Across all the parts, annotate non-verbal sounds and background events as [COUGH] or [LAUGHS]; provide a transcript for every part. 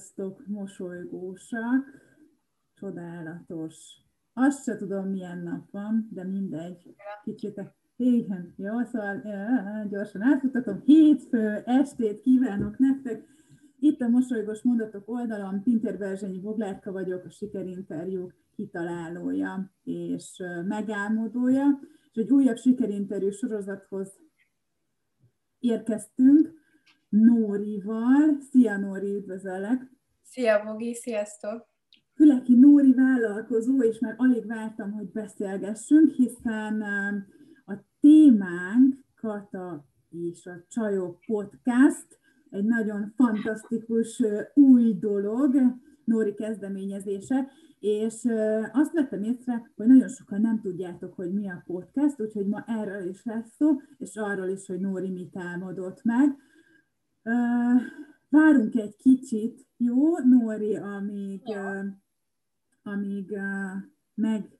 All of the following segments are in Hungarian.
Sziasztok, mosolygósak! Csodálatos. Azt se tudom, milyen nap van, de mindegy. Kicsit igen, jó, szóval gyorsan átfutatom. Hétfő estét kívánok nektek. Itt a Mosolygós Mondatok oldalon Pinter Berzsenyi Boglárka vagyok, a sikerinterjú kitalálója és megálmodója, és egy újabb sikerinterjú sorozathoz érkeztünk Nórival. Szia Nóri, üdvözöllek! Szia Bogi, sziasztok! Füleki Nóri vállalkozó, és már alig vártam, hogy beszélgessünk, hiszen a témánk Kata és a Csajok podcast, egy nagyon fantasztikus új dolog, Nóri kezdeményezése, és azt vettem észre, hogy nagyon sokan nem tudjátok, hogy mi a podcast, úgyhogy ma erről is lesz szó, és arról is, hogy Nóri mit álmodott meg. Várunk egy kicsit, jó, Nóri, amíg, ja. amíg meg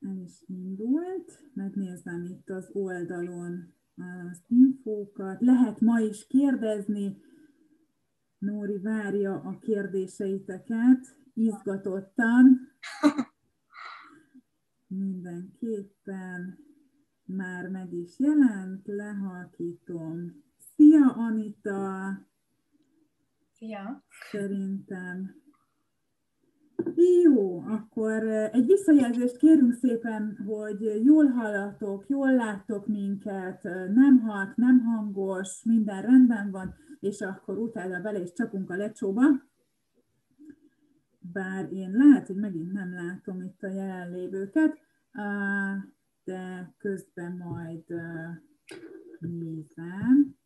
el is indult, megnézem itt az oldalon az infókat. Lehet ma is kérdezni, Nóri várja a kérdéseiteket, izgatottan. [LAUGHS] Mindenképpen már meg is jelent, lehalkítom. Szia, Anita! Szia! Szerintem. Jó, akkor egy visszajelzést kérünk szépen, hogy jól hallatok, jól láttok minket, nem halk, nem hangos, minden rendben van, és akkor utána bele is csapunk a lecsóba. Bár én lehet, hogy megint nem látom itt a jelenlévőket de közben majd nézem.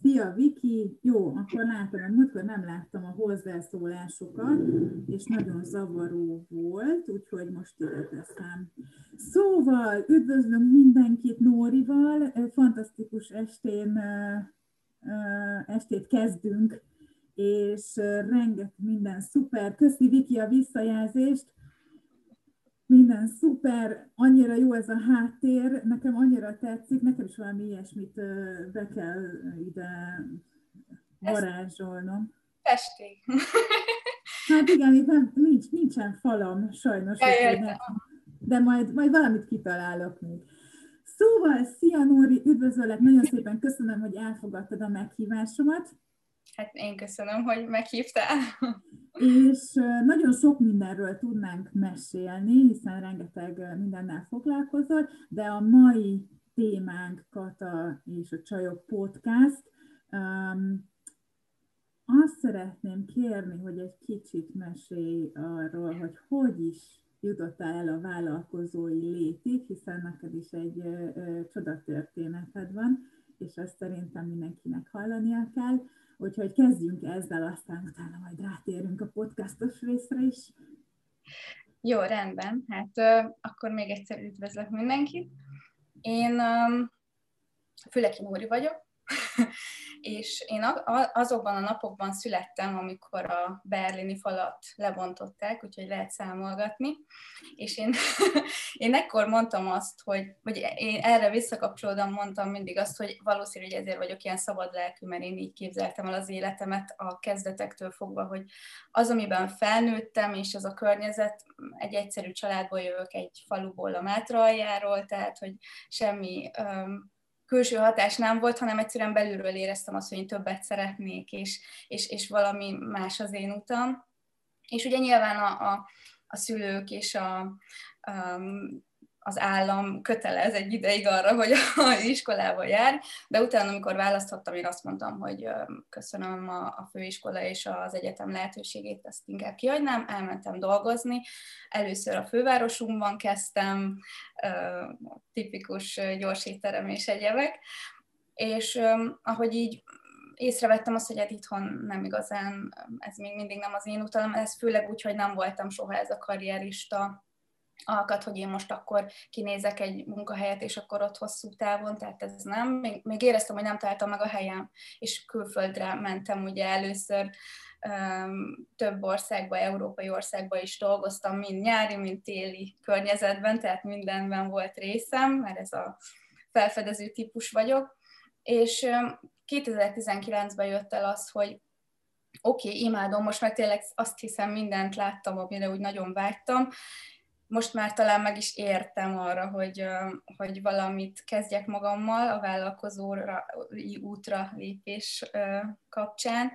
Szia, Viki! Jó, akkor látom, hogy múltkor nem láttam a hozzászólásokat, és nagyon zavaró volt, úgyhogy most ide teszem. Szóval, üdvözlöm mindenkit Nórival, fantasztikus estén, estét kezdünk, és rengeteg minden szuper. Köszi Viki a visszajelzést, minden szuper, annyira jó ez a háttér, nekem annyira tetszik, nekem is valami ilyesmit be kell ide varázsolnom. Festék. [LAUGHS] Hát igen, itt nem, nincs, nincsen falam, sajnos. De majd, majd valamit kitalálok még. Szóval, szia Nóri, üdvözöllek, nagyon szépen köszönöm, hogy elfogadtad a meghívásomat. Hát én köszönöm, hogy meghívtál. És nagyon sok mindenről tudnánk mesélni, hiszen rengeteg mindennel foglalkozol, de a mai témánk Kata és a Csajok Podcast. Um, azt szeretném kérni, hogy egy kicsit mesélj arról, hogy hogy is jutottál el a vállalkozói létig, hiszen neked is egy ö, ö, csodatörténeted van, és ezt szerintem mindenkinek hallania kell. Úgyhogy kezdjünk ezzel, aztán utána majd rátérünk a podcastos részre is. Jó, rendben. Hát uh, akkor még egyszer üdvözlök mindenkit. Én um, Füleki Móri vagyok, [LAUGHS] és én azokban a napokban születtem, amikor a berlini falat lebontották, úgyhogy lehet számolgatni, és én, [LAUGHS] én ekkor mondtam azt, hogy, vagy én erre visszakapcsolódom, mondtam mindig azt, hogy valószínű, hogy ezért vagyok ilyen szabad lelkű, mert én így képzeltem el az életemet a kezdetektől fogva, hogy az, amiben felnőttem, és az a környezet, egy egyszerű családból jövök, egy faluból a Mátra aljáról, tehát, hogy semmi um, külső hatás nem volt, hanem egyszerűen belülről éreztem azt, hogy én többet szeretnék, és, és, és valami más az én utam. És ugye nyilván a, a, a szülők és a, a az állam kötelez egy ideig arra, hogy az iskolába jár, de utána, amikor választhattam, én azt mondtam, hogy köszönöm a, a főiskola és az egyetem lehetőségét, ezt inkább kihagynám, elmentem dolgozni. Először a fővárosunkban kezdtem, tipikus gyorsíterem és egyebek, és ahogy így észrevettem azt, hogy hát itthon nem igazán, ez még mindig nem az én utalom, ez főleg úgy, hogy nem voltam soha ez a karrierista alkat, hogy én most akkor kinézek egy munkahelyet, és akkor ott hosszú távon, tehát ez nem. Még, még éreztem, hogy nem találtam meg a helyem, és külföldre mentem ugye először um, több országba, európai országba is dolgoztam, mind nyári, mind téli környezetben, tehát mindenben volt részem, mert ez a felfedező típus vagyok, és um, 2019-ben jött el az, hogy oké, okay, imádom, most már tényleg azt hiszem mindent láttam, amire úgy nagyon vágytam, most már talán meg is értem arra, hogy, hogy valamit kezdjek magammal a vállalkozóra útra lépés kapcsán.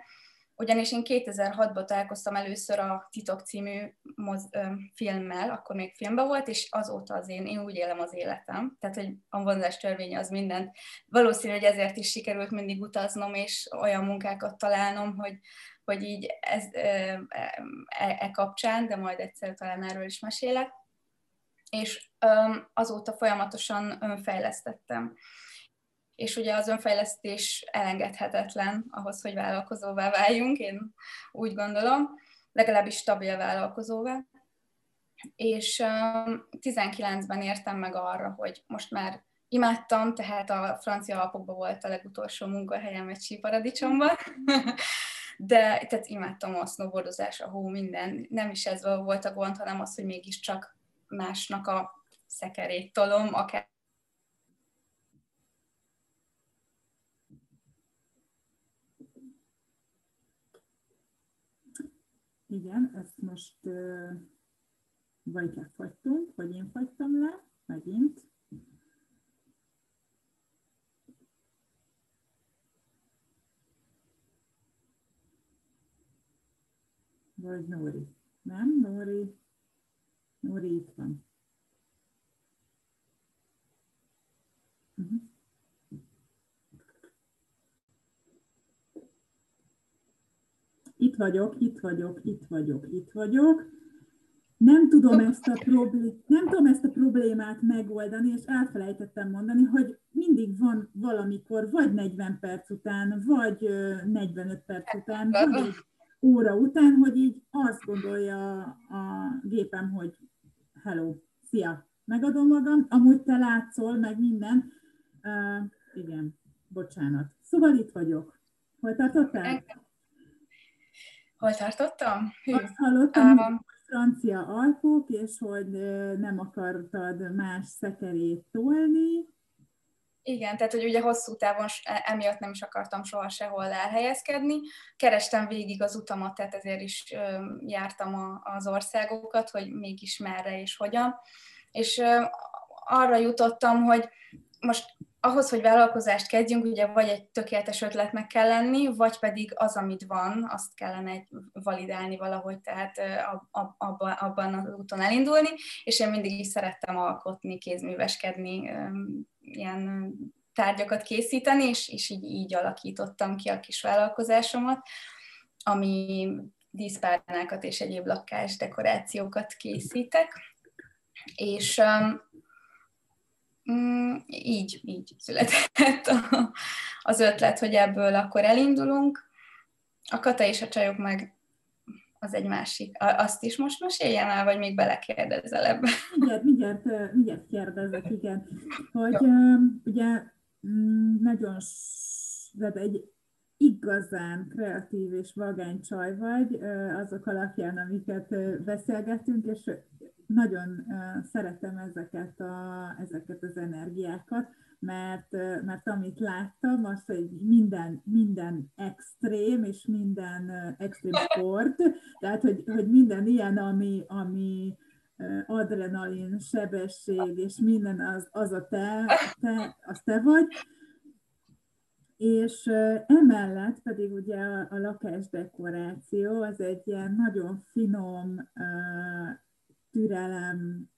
Ugyanis én 2006-ban találkoztam először a Titok című moz, ö, filmmel, akkor még filmben volt, és azóta az én, én úgy élem az életem. Tehát, hogy a vonzás törvénye az mindent. Valószínű, hogy ezért is sikerült mindig utaznom, és olyan munkákat találnom, hogy, hogy így ez, e, e, e kapcsán, de majd egyszer talán erről is mesélek. És azóta folyamatosan önfejlesztettem és ugye az önfejlesztés elengedhetetlen ahhoz, hogy vállalkozóvá váljunk, én úgy gondolom, legalábbis stabil vállalkozóvá. És 19-ben értem meg arra, hogy most már imádtam, tehát a francia alpokban volt a legutolsó munkahelyem egy síparadicsomban, [LAUGHS] de tehát imádtam a snowboardozás, a hó, minden. Nem is ez volt a gond, hanem az, hogy mégiscsak másnak a szekerét tolom, akár Igen, ezt most vagy lefagytunk, vagy én fagytam le, megint. Vagy Nóri. Nem, Nóri. Nóri itt van. Uh-huh. itt vagyok, itt vagyok, itt vagyok, itt vagyok. Nem tudom ezt a, nem tudom ezt a problémát megoldani, és elfelejtettem mondani, hogy mindig van valamikor, vagy 40 perc után, vagy 45 perc után, vagy óra után, hogy így azt gondolja a gépem, hogy hello, szia, megadom magam, amúgy te látszol, meg minden. Uh, igen, bocsánat. Szóval itt vagyok. Hol tartottál? Hol tartottam? Hű. Azt hallottam, um, francia alkuk, és hogy nem akartad más szekerét tolni. Igen, tehát hogy ugye hosszú távon e, emiatt nem is akartam soha sehol elhelyezkedni. Kerestem végig az utamat, tehát ezért is jártam az országokat, hogy mégis merre és hogyan. És arra jutottam, hogy most ahhoz, hogy vállalkozást kezdjünk, ugye vagy egy tökéletes ötletnek kell lenni, vagy pedig az, amit van, azt kellene egy validálni valahogy, tehát abban, abban az úton elindulni, és én mindig is szerettem alkotni, kézműveskedni, ilyen tárgyakat készíteni, és, és így, így alakítottam ki a kis vállalkozásomat, ami díszpárnákat és egyéb lakás dekorációkat készítek. És Mm, így, így született a, az ötlet, hogy ebből akkor elindulunk. A Kata és a csajok meg az egy másik. Azt is most meséljem el, vagy még belekérdezel ebbe? Mindjárt, mindjárt, mindjárt kérdezek, igen. Hogy ugye mm, nagyon de egy igazán kreatív és vagány csaj vagy, azok alapján, amiket beszélgetünk, és nagyon szeretem ezeket, a, ezeket az energiákat, mert, mert amit láttam, az, hogy minden, minden extrém, és minden extrém sport, tehát, hogy, hogy minden ilyen, ami, ami adrenalin, sebesség, és minden az, az a te, te, az te vagy, és emellett pedig ugye a, a lakásdekoráció az egy ilyen nagyon finom türelem,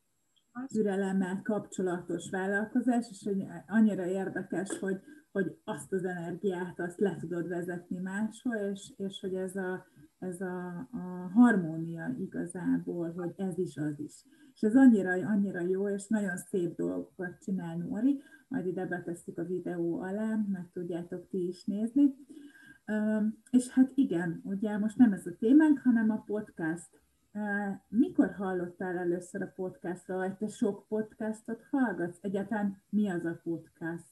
türelemmel kapcsolatos vállalkozás, és hogy annyira érdekes, hogy, hogy azt az energiát azt le tudod vezetni máshol, és, és hogy ez a, ez a, a harmónia igazából, hogy ez is az is. És ez annyira, annyira jó, és nagyon szép dolgokat csinál Nóri, majd ide betesszük a videó alá, meg tudjátok ti is nézni. És hát igen, ugye most nem ez a témánk, hanem a podcast. Mikor hallottál először a podcastról, vagy te sok podcastot hallgatsz? Egyáltalán mi az a podcast?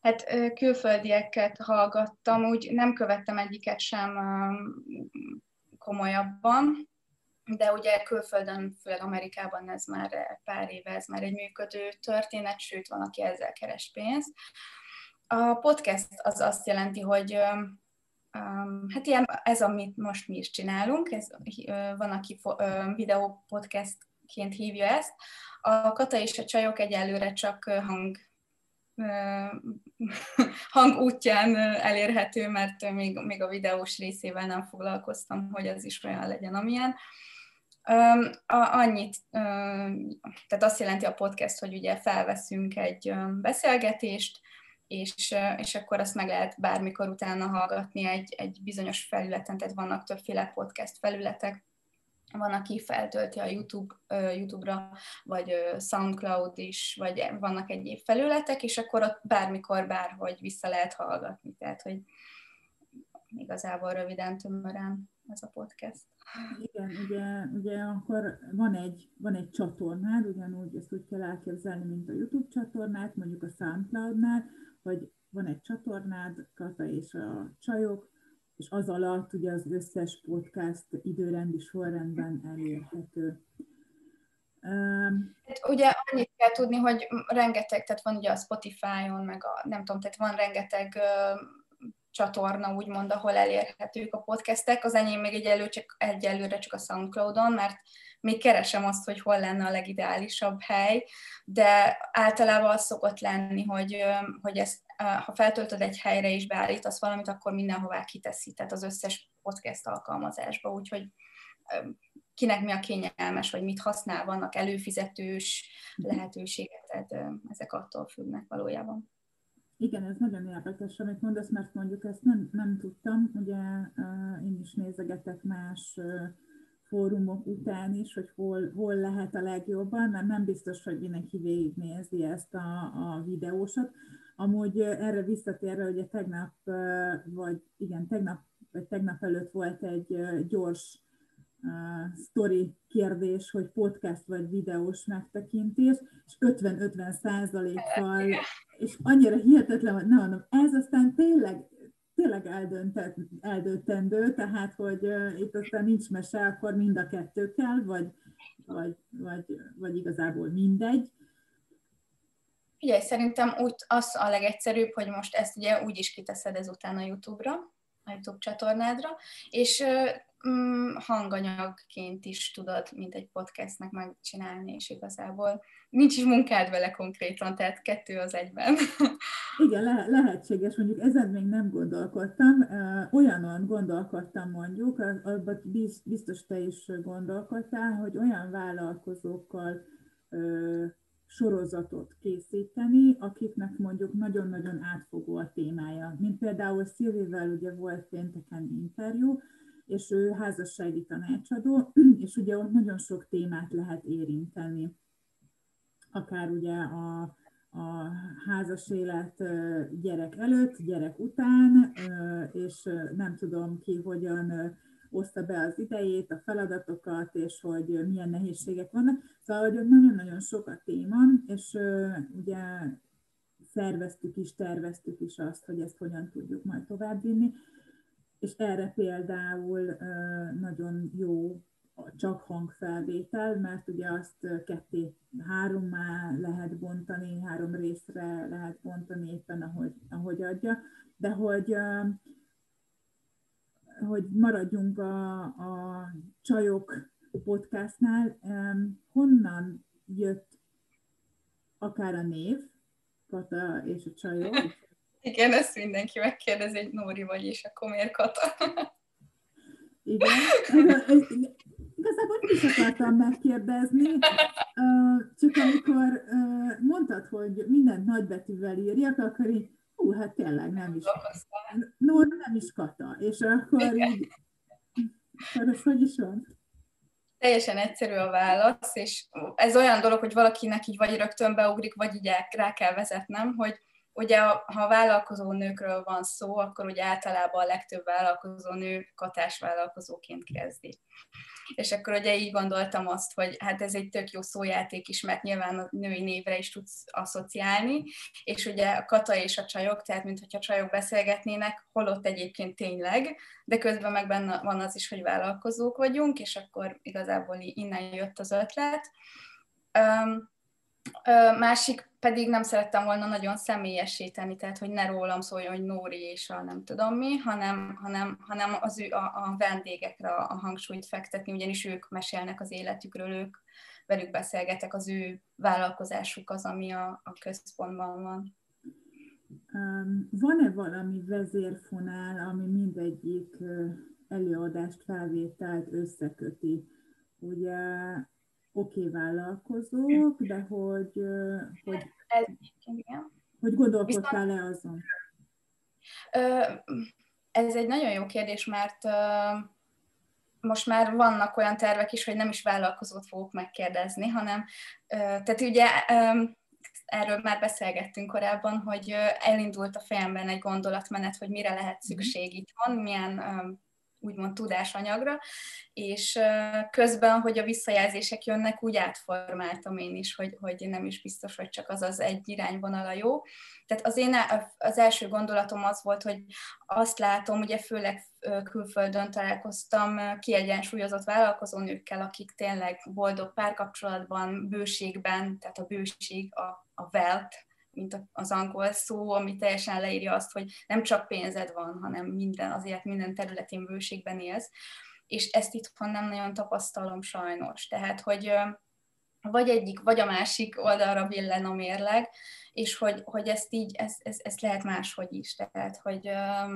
Hát külföldieket hallgattam, úgy nem követtem egyiket sem komolyabban, de ugye külföldön, főleg Amerikában ez már pár éve, ez már egy működő történet, sőt van, aki ezzel keres pénzt. A podcast az azt jelenti, hogy hát ilyen, ez, amit most mi is csinálunk, ez, van, aki videó podcastként hívja ezt. A Kata és a csajok egyelőre csak hang [LAUGHS] hang útján elérhető, mert még, még a videós részével nem foglalkoztam, hogy az is olyan legyen, amilyen. Annyit, tehát azt jelenti a podcast, hogy ugye felveszünk egy beszélgetést, és, és akkor azt meg lehet bármikor utána hallgatni egy, egy bizonyos felületen, tehát vannak többféle podcast felületek, van, aki feltölti a YouTube, YouTube-ra, vagy SoundCloud is, vagy vannak egyéb felületek, és akkor ott bármikor, bárhogy vissza lehet hallgatni. Tehát, hogy igazából röviden, tömören ez a podcast. Igen, ugye, ugye akkor van egy, van egy csatornád, ugyanúgy ezt úgy kell elképzelni, mint a YouTube csatornát, mondjuk a SoundCloud-nál, hogy van egy csatornád, Kata és a csajok, és az alatt ugye az összes podcast időrendi sorrendben elérhető. Um, ugye annyit kell tudni, hogy rengeteg, tehát van ugye a Spotify-on, meg a, nem tudom, tehát van rengeteg uh, csatorna, úgymond, ahol elérhetők a podcastek. Az enyém még egyelő, csak, egyelőre csak a Soundcloud-on, mert még keresem azt, hogy hol lenne a legideálisabb hely, de általában az szokott lenni, hogy, hogy ezt, ha feltöltöd egy helyre és beállítasz valamit, akkor mindenhová kiteszi, tehát az összes podcast alkalmazásba, úgyhogy kinek mi a kényelmes, vagy mit használ, vannak előfizetős lehetőségek, tehát ezek attól függnek valójában. Igen, ez nagyon érdekes, amit mondasz, mert mondjuk ezt nem, nem tudtam, ugye én is nézegetek más fórumok után is, hogy hol, hol lehet a legjobban, mert nem biztos, hogy mindenki végignézi ezt a, a videósat. Amúgy erre visszatérve, ugye tegnap, vagy igen, tegnap, vagy tegnap előtt volt egy gyors uh, story kérdés, hogy podcast vagy videós megtekintés, és 50-50 százalékkal, és annyira hihetetlen, hogy nem mondom, ez aztán tényleg tényleg eldöntendő, tehát hogy itt aztán nincs mese, akkor mind a kettő kell, vagy, vagy, vagy, vagy igazából mindegy. Ugye, szerintem úgy az a legegyszerűbb, hogy most ezt ugye úgy is kiteszed ezután a YouTube-ra, a YouTube csatornádra, és mm, hanganyagként is tudod, mint egy podcastnek megcsinálni, és igazából nincs is munkád vele konkrétan, tehát kettő az egyben. [LAUGHS] Igen, le- lehetséges, mondjuk ezen még nem gondolkodtam, olyanon gondolkodtam mondjuk, abban biztos te is gondolkodtál, hogy olyan vállalkozókkal sorozatot készíteni, akiknek mondjuk nagyon-nagyon átfogó a témája. Mint például Szilvivel ugye volt pénteken interjú, és ő házassági tanácsadó, [CLEARS THROAT] és ugye ott nagyon sok témát lehet érinteni. Akár ugye a, a házas élet gyerek előtt, gyerek után, és nem tudom ki hogyan oszta be az idejét, a feladatokat, és hogy milyen nehézségek vannak. Szóval, hogy nagyon-nagyon sok a téma, és ugye szerveztük is, terveztük is azt, hogy ezt hogyan tudjuk majd továbbvinni és erre például nagyon jó csak hangfelvétel, mert ugye azt ketté hárommá lehet bontani, három részre lehet bontani éppen, ahogy, ahogy adja, de hogy, hogy maradjunk a, a csajok podcastnál, honnan jött akár a név, Kata és a csajok, [LAUGHS] Igen, ezt mindenki megkérdezi, hogy Nóri vagy, és akkor miért Kata? Igen. [LAUGHS] Igazából is akartam megkérdezni, csak amikor mondtad, hogy mindent nagybetűvel írjak, akkor így, hú, hát tényleg nem is. Nóri nem is Kata. És akkor így, akkor ez hogy is van? Teljesen egyszerű a válasz, és ez olyan dolog, hogy valakinek így vagy rögtön beugrik, vagy így rá kell vezetnem, hogy Ugye, ha vállalkozó nőkről van szó, akkor ugye általában a legtöbb vállalkozó nő katás vállalkozóként kezdi. És akkor ugye így gondoltam azt, hogy hát ez egy tök jó szójáték is, mert nyilván a női névre is tudsz asszociálni, és ugye a kata és a csajok, tehát mintha csajok beszélgetnének, holott egyébként tényleg, de közben meg benne van az is, hogy vállalkozók vagyunk, és akkor igazából innen jött az ötlet. Um, Másik pedig nem szerettem volna nagyon személyesíteni, tehát hogy ne rólam szóljon, hogy Nóri és a nem tudom mi, hanem, hanem, hanem az ő, a, a vendégekre a hangsúlyt fektetni, ugyanis ők mesélnek az életükről, ők velük beszélgetek, az ő vállalkozásuk az, ami a, a központban van. Van-e valami vezérfonál, ami mindegyik előadást, felvételt összeköti? Ugye oké, okay, vállalkozók, de hogy, hogy, Ez, igen. hogy gondolkodtál-e azon? Ez egy nagyon jó kérdés, mert most már vannak olyan tervek is, hogy nem is vállalkozót fogok megkérdezni, hanem, tehát ugye erről már beszélgettünk korábban, hogy elindult a fejemben egy gondolatmenet, hogy mire lehet mhm. szükség itthon, milyen úgymond tudásanyagra, és közben, hogy a visszajelzések jönnek, úgy átformáltam én is, hogy, hogy nem is biztos, hogy csak az az egy irányvonal a jó. Tehát az én az első gondolatom az volt, hogy azt látom, ugye főleg külföldön találkoztam kiegyensúlyozott vállalkozónőkkel, akik tényleg boldog párkapcsolatban, bőségben, tehát a bőség, a, a wealth, mint az angol szó, ami teljesen leírja azt, hogy nem csak pénzed van, hanem minden, az élet minden területén bőségben élsz, és ezt itthon nem nagyon tapasztalom sajnos. Tehát, hogy vagy egyik, vagy a másik oldalra billen a mérleg, és hogy, hogy ezt így, ezt, ezt, ezt lehet máshogy is. Tehát, hogy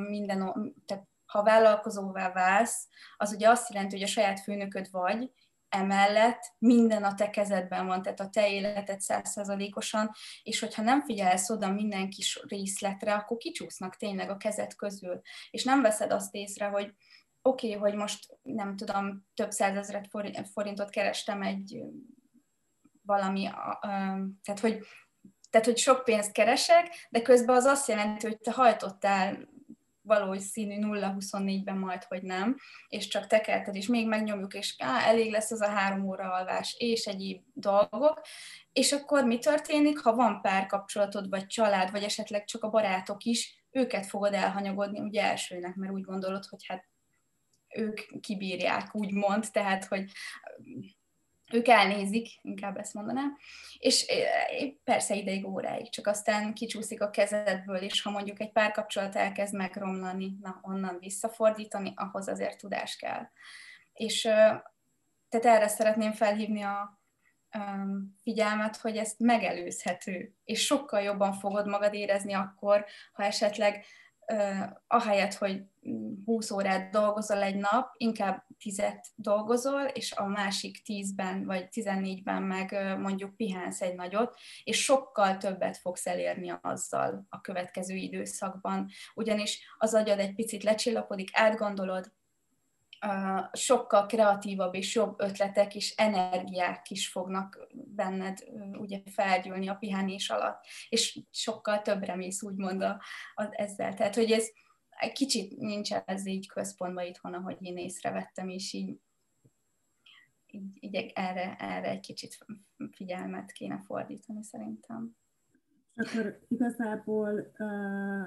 minden, tehát ha vállalkozóvá válsz, az ugye azt jelenti, hogy a saját főnököd vagy, emellett minden a te kezedben van, tehát a te életed százszerzalékosan, és hogyha nem figyelsz oda minden kis részletre, akkor kicsúsznak tényleg a kezed közül, és nem veszed azt észre, hogy oké, okay, hogy most nem tudom, több százezret forintot kerestem egy valami, tehát hogy, tehát hogy sok pénzt keresek, de közben az azt jelenti, hogy te hajtottál valószínű 0-24-ben majd, hogy nem, és csak tekerted, és még megnyomjuk, és á, elég lesz az a három óra alvás, és egyéb dolgok, és akkor mi történik, ha van párkapcsolatod, vagy család, vagy esetleg csak a barátok is, őket fogod elhanyagodni ugye elsőnek, mert úgy gondolod, hogy hát ők kibírják, úgymond, tehát, hogy ők elnézik, inkább ezt mondanám, és persze ideig, óráig, csak aztán kicsúszik a kezedből, és ha mondjuk egy párkapcsolat elkezd megromlani, na onnan visszafordítani, ahhoz azért tudás kell. És tehát erre szeretném felhívni a figyelmet, hogy ezt megelőzhető, és sokkal jobban fogod magad érezni akkor, ha esetleg ahelyett, hogy 20 órát dolgozol egy nap, inkább 10 dolgozol, és a másik 10-ben vagy 14-ben meg mondjuk pihensz egy nagyot, és sokkal többet fogsz elérni azzal a következő időszakban. Ugyanis az agyad egy picit lecsillapodik, átgondolod, sokkal kreatívabb és jobb ötletek és energiák is fognak benned ugye felgyűlni a pihenés alatt, és sokkal többre mész úgymond a, a, ezzel. Tehát, hogy ez egy kicsit nincs ez így központban itthon, ahogy én észrevettem, és így, így, így erre, erre egy kicsit figyelmet kéne fordítani szerintem. Akkor igazából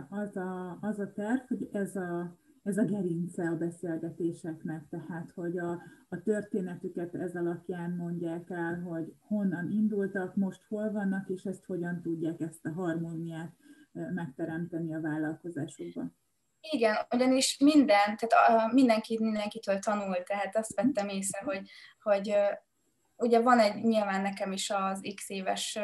az a, az a terv, hogy ez a ez a gerince a beszélgetéseknek, tehát hogy a, a történetüket ez alapján mondják el, hogy honnan indultak, most hol vannak, és ezt hogyan tudják ezt a harmóniát megteremteni a vállalkozásukban. Igen, ugyanis minden, tehát mindenki mindenkitől tanul, tehát azt vettem észre, hogy, hogy ugye van egy, nyilván nekem is az x éves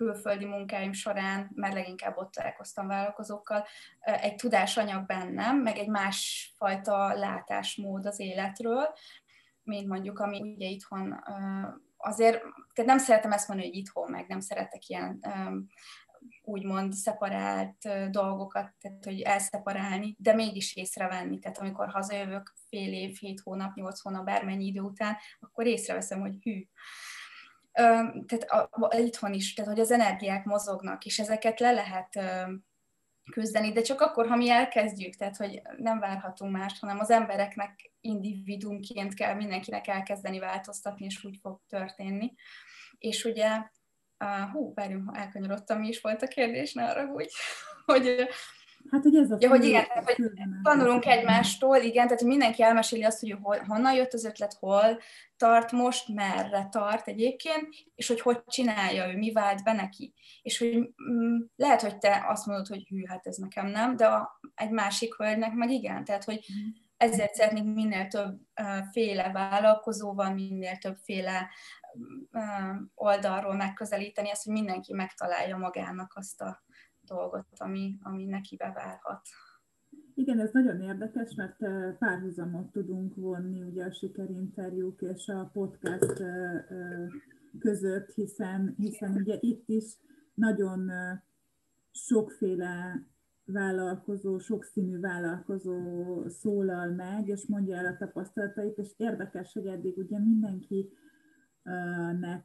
külföldi munkáim során, mert leginkább ott találkoztam vállalkozókkal, egy tudásanyag bennem, meg egy másfajta látásmód az életről, mint mondjuk, ami ugye itthon azért, tehát nem szeretem ezt mondani, hogy itthon, meg nem szeretek ilyen úgymond szeparált dolgokat, tehát hogy elszeparálni, de mégis észrevenni. Tehát amikor hazajövök fél év, hét hónap, nyolc hónap, bármennyi idő után, akkor észreveszem, hogy hű, tehát a, a, itthon is, tehát hogy az energiák mozognak, és ezeket le lehet küzdeni, de csak akkor, ha mi elkezdjük, tehát hogy nem várhatunk mást, hanem az embereknek individumként kell mindenkinek elkezdeni változtatni, és úgy fog történni. És ugye, uh, hú, várjunk, ha elkanyarodtam, mi is volt a kérdés, ne arra, [LAUGHS] hogy, hogy Hát, hogy ez a ja, hogy igen, tehát, hogy tanulunk egymástól, igen, tehát mindenki elmeséli azt, hogy hol, honnan jött az ötlet, hol tart most, merre tart egyébként, és hogy hogy csinálja ő, mi vált be neki. És hogy mm, lehet, hogy te azt mondod, hogy hű, hát ez nekem nem, de a, egy másik hölgynek meg igen, tehát hogy mm. ezért szeretnék minél több uh, féle vállalkozóval, minél többféle uh, oldalról megközelíteni ezt, hogy mindenki megtalálja magának azt a dolgot, ami, ami neki bevárhat. Igen, ez nagyon érdekes, mert párhuzamot tudunk vonni ugye a sikerinterjúk és a podcast között, hiszen, hiszen ugye itt is nagyon sokféle vállalkozó, sokszínű vállalkozó szólal meg, és mondja el a tapasztalatait, és érdekes, hogy eddig ugye mindenkinek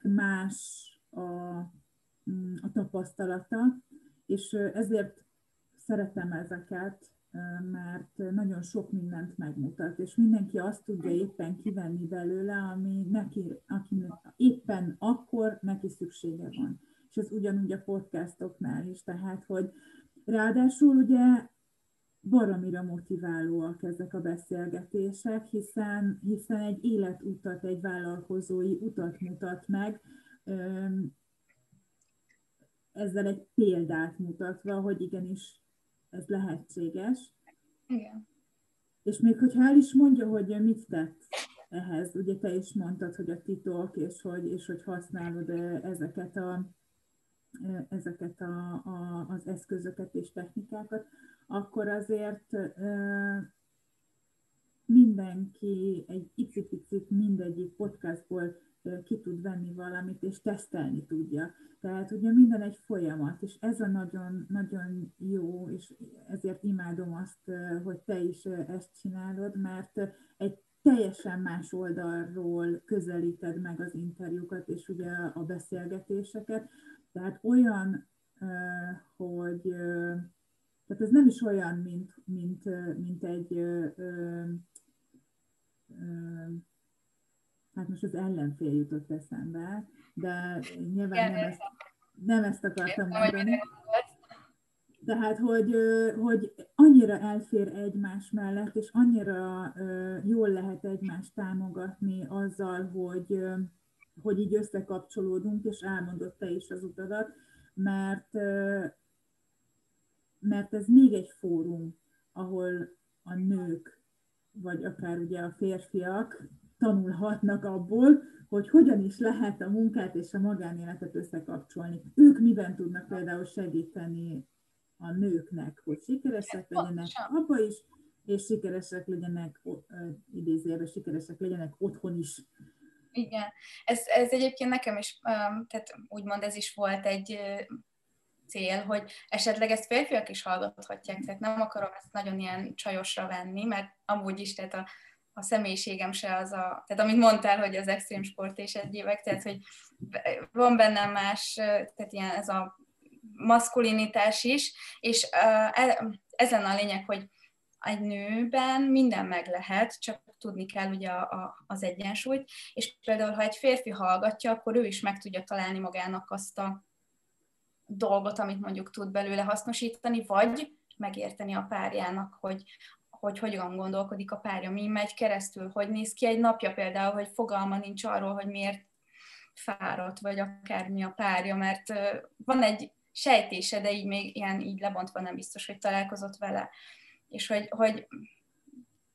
más a, mm, a tapasztalata, és ezért szeretem ezeket, mert nagyon sok mindent megmutat, és mindenki azt tudja éppen kivenni belőle, ami neki, aki éppen akkor neki szüksége van. És ez ugyanúgy a podcastoknál is, tehát, hogy ráadásul ugye baromira motiválóak ezek a beszélgetések, hiszen, hiszen egy életutat, egy vállalkozói utat mutat meg, ezzel egy példát mutatva, hogy igenis ez lehetséges. Igen. És még hogyha el is mondja, hogy mit tett ehhez, ugye te is mondtad, hogy a titok, és hogy, és hogy használod ezeket, a, ezeket a, a, az eszközöket és technikákat, akkor azért mindenki egy icipicit mindegyik podcastból ki tud venni valamit, és tesztelni tudja. Tehát ugye minden egy folyamat, és ez a nagyon, nagyon jó, és ezért imádom azt, hogy te is ezt csinálod, mert egy teljesen más oldalról közelíted meg az interjúkat, és ugye a beszélgetéseket. Tehát olyan, hogy tehát ez nem is olyan, mint, mint, mint egy hát most az ellenfél jutott eszembe, de nyilván nem ezt, nem ezt akartam mondani. Tehát, hogy, hogy annyira elfér egymás mellett, és annyira jól lehet egymást támogatni azzal, hogy, hogy így összekapcsolódunk, és elmondott te is az utadat, mert, mert ez még egy fórum, ahol a nők, vagy akár ugye a férfiak tanulhatnak abból, hogy hogyan is lehet a munkát és a magánéletet összekapcsolni. Ők miben tudnak például segíteni a nőknek, hogy sikeresek legyenek abba is, és sikeresek legyenek, idézőjelben sikeresek legyenek otthon is. Igen, ez, ez egyébként nekem is, tehát úgymond ez is volt egy cél, hogy esetleg ezt férfiak is hallgathatják, tehát nem akarom ezt nagyon ilyen csajosra venni, mert amúgy is, tehát a a személyiségem se az a, tehát amit mondtál, hogy az extrém sport és egyébek, tehát hogy van bennem más, tehát ilyen ez a maszkulinitás is, és e, ez lenne a lényeg, hogy egy nőben minden meg lehet, csak tudni kell ugye a, a, az egyensúlyt, és például, ha egy férfi hallgatja, akkor ő is meg tudja találni magának azt a dolgot, amit mondjuk tud belőle hasznosítani, vagy megérteni a párjának, hogy hogy hogyan gondolkodik a párja, mi megy keresztül, hogy néz ki egy napja például, hogy fogalma nincs arról, hogy miért fáradt, vagy akármi a párja, mert van egy sejtése, de így még ilyen így lebontva nem biztos, hogy találkozott vele. És hogy, hogy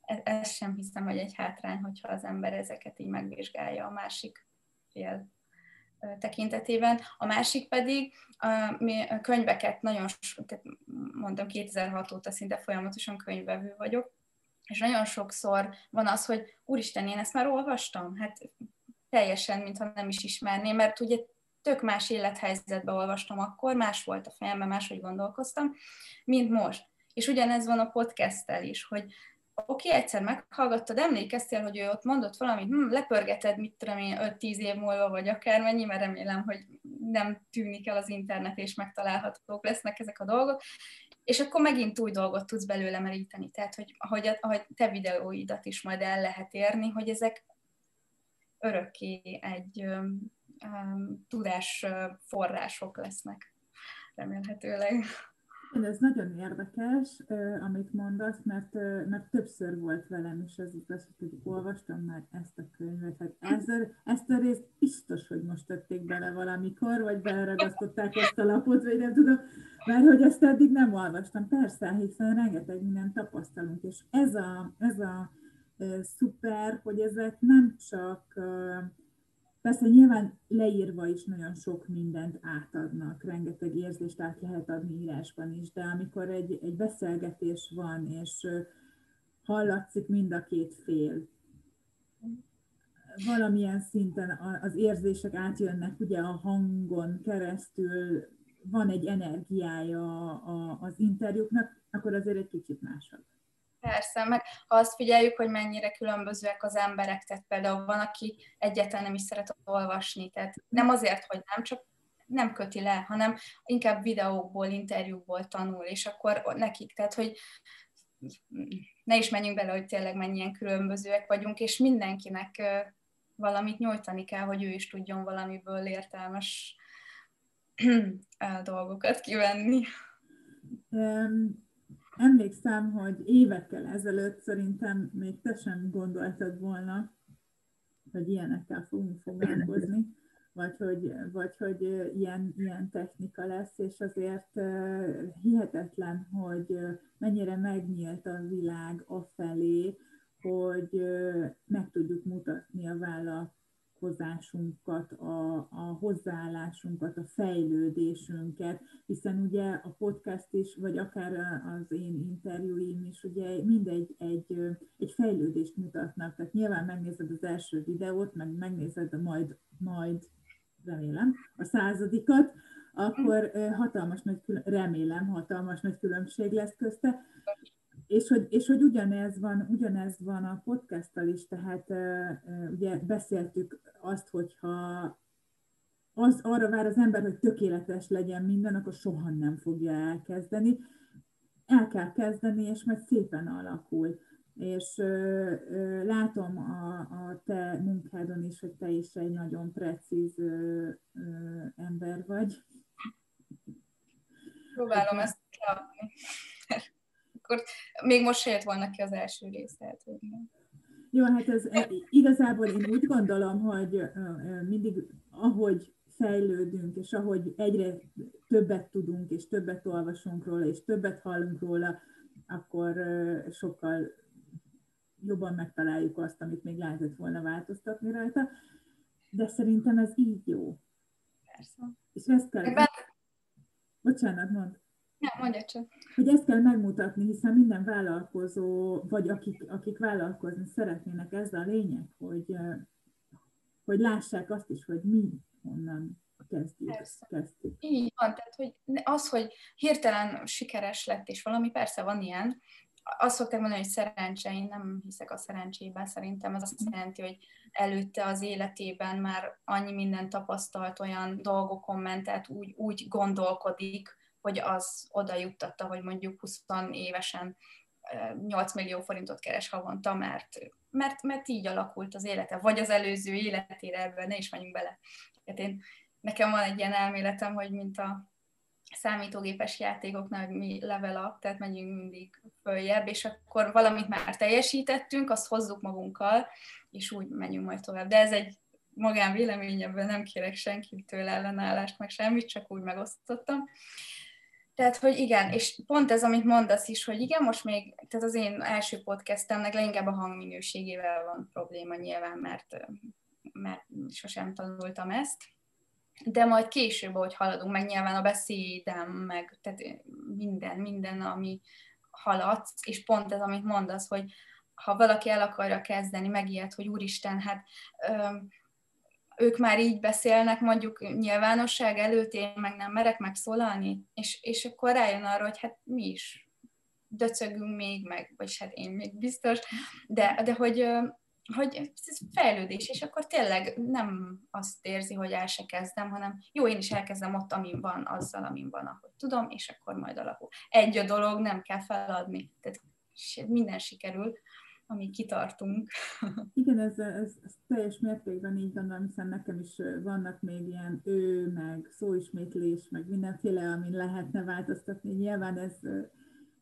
ez, ez sem hiszem, hogy egy hátrány, hogyha az ember ezeket így megvizsgálja a másik fél tekintetében. A másik pedig, mi a könyveket nagyon, tehát mondom 2006 óta szinte folyamatosan könyvvevő vagyok, és nagyon sokszor van az, hogy úristen, én ezt már olvastam, hát teljesen, mintha nem is ismerném, mert ugye tök más élethelyzetben olvastam akkor, más volt a fejemben, máshogy gondolkoztam, mint most. És ugyanez van a podcasttel is, hogy oké, okay, egyszer meghallgattad, emlékeztél, hogy ő ott mondott valamit, hm, lepörgeted, mit tudom én, 5-10 év múlva, vagy akármennyi, mert remélem, hogy nem tűnik el az internet, és megtalálhatók lesznek ezek a dolgok, és akkor megint új dolgot tudsz belőle meríteni. Tehát, hogy ahogy, ahogy te videóidat is majd el lehet érni, hogy ezek örökké egy um, tudás források lesznek, remélhetőleg. Ez nagyon érdekes, amit mondasz, mert, mert többször volt velem is az igaz, hogy olvastam már ezt a könyvet. Hát ezt, ezt a részt biztos, hogy most tették bele valamikor, vagy beleragasztották ezt a lapot, vagy nem tudom, mert hogy ezt eddig nem olvastam. Persze, hiszen rengeteg mindent tapasztalunk, és ez a, ez a szuper, hogy ezek nem csak Persze nyilván leírva is nagyon sok mindent átadnak, rengeteg érzést át lehet adni írásban is, de amikor egy, egy beszélgetés van, és hallatszik mind a két fél, valamilyen szinten az érzések átjönnek ugye a hangon keresztül, van egy energiája az interjúknak, akkor azért egy kicsit másabb. Persze, meg ha azt figyeljük, hogy mennyire különbözőek az emberek, tehát például van, aki egyáltalán nem is szeret olvasni, tehát nem azért, hogy nem, csak nem köti le, hanem inkább videókból, interjúból tanul, és akkor nekik, tehát hogy ne is menjünk bele, hogy tényleg mennyien különbözőek vagyunk, és mindenkinek valamit nyújtani kell, hogy ő is tudjon valamiből értelmes dolgokat kivenni. Um emlékszem, hogy évekkel ezelőtt szerintem még te sem gondoltad volna, hogy ilyenekkel fogunk foglalkozni, vagy hogy, vagy hogy ilyen, ilyen technika lesz, és azért hihetetlen, hogy mennyire megnyílt a világ afelé, hogy meg tudjuk mutatni a vállalat vonatkozásunkat, a, a hozzáállásunkat, a fejlődésünket, hiszen ugye a podcast is, vagy akár az én interjúim is, ugye mindegy egy, egy fejlődést mutatnak. Tehát nyilván megnézed az első videót, meg megnézed majd, majd remélem, a századikat, akkor hatalmas nagy, remélem, hatalmas nagy különbség lesz közte, és hogy, és hogy ugyanez van, ugyanez van a podcasttal is, tehát ugye beszéltük azt, hogyha az, arra vár az ember, hogy tökéletes legyen minden, akkor soha nem fogja elkezdeni. El kell kezdeni, és majd szépen alakul. És uh, uh, látom a, a te munkádon is, hogy te is egy nagyon precíz uh, uh, ember vagy. Próbálom ezt leadni akkor még most se jött volna ki az első rész, tehát Jó, hát ez e, igazából én úgy gondolom, hogy mindig ahogy fejlődünk, és ahogy egyre többet tudunk, és többet olvasunk róla, és többet hallunk róla, akkor sokkal jobban megtaláljuk azt, amit még lehetett volna változtatni rajta. De szerintem ez így jó. Persze. És ezt kell... Bocsánat, mond. Nem, mondja csak. Hogy ezt kell megmutatni, hiszen minden vállalkozó, vagy akik, akik vállalkozni szeretnének, ez a lényeg, hogy, hogy lássák azt is, hogy mi honnan kezdjük. Persze. kezdjük. Így van, tehát hogy az, hogy hirtelen sikeres lett, és valami persze van ilyen, azt szokták mondani, hogy szerencse, én nem hiszek a szerencsében, szerintem az azt jelenti, hogy előtte az életében már annyi minden tapasztalt, olyan dolgokon ment, tehát úgy, úgy gondolkodik, hogy az oda juttatta, hogy mondjuk 20 évesen 8 millió forintot keres havonta, mert, mert, mert így alakult az élete, vagy az előző életére ebben, ne is menjünk bele. Hát én, nekem van egy ilyen elméletem, hogy mint a számítógépes játékoknál, hogy mi level up, tehát megyünk mindig följebb, és akkor valamit már teljesítettünk, azt hozzuk magunkkal, és úgy menjünk majd tovább. De ez egy magán véleményebben nem kérek senkitől ellenállást, meg semmit, csak úgy megosztottam. Tehát, hogy igen, és pont ez, amit mondasz is, hogy igen, most még, tehát az én első podcastemnek leginkább a hangminőségével van probléma nyilván, mert, mert sosem tanultam ezt, de majd később, hogy haladunk, meg nyilván a beszédem, meg tehát minden, minden, ami haladsz, és pont ez, amit mondasz, hogy ha valaki el akarja kezdeni, megijed, hogy úristen, hát ők már így beszélnek mondjuk nyilvánosság előtt, én meg nem merek megszólalni, és, és akkor rájön arra, hogy hát mi is döcögünk még, meg, vagy hát én még biztos, de, de hogy, hogy ez fejlődés, és akkor tényleg nem azt érzi, hogy el se kezdem, hanem jó, én is elkezdem ott, amin van, azzal, amin van, ahogy tudom, és akkor majd alakul. Egy a dolog, nem kell feladni, tehát minden sikerül, amíg kitartunk. [LAUGHS] Igen, ez, ez, ez teljes mértékben így gondolom, hiszen nekem is vannak még ilyen ő, meg szóismétlés, meg mindenféle, amin lehetne változtatni. Nyilván ez,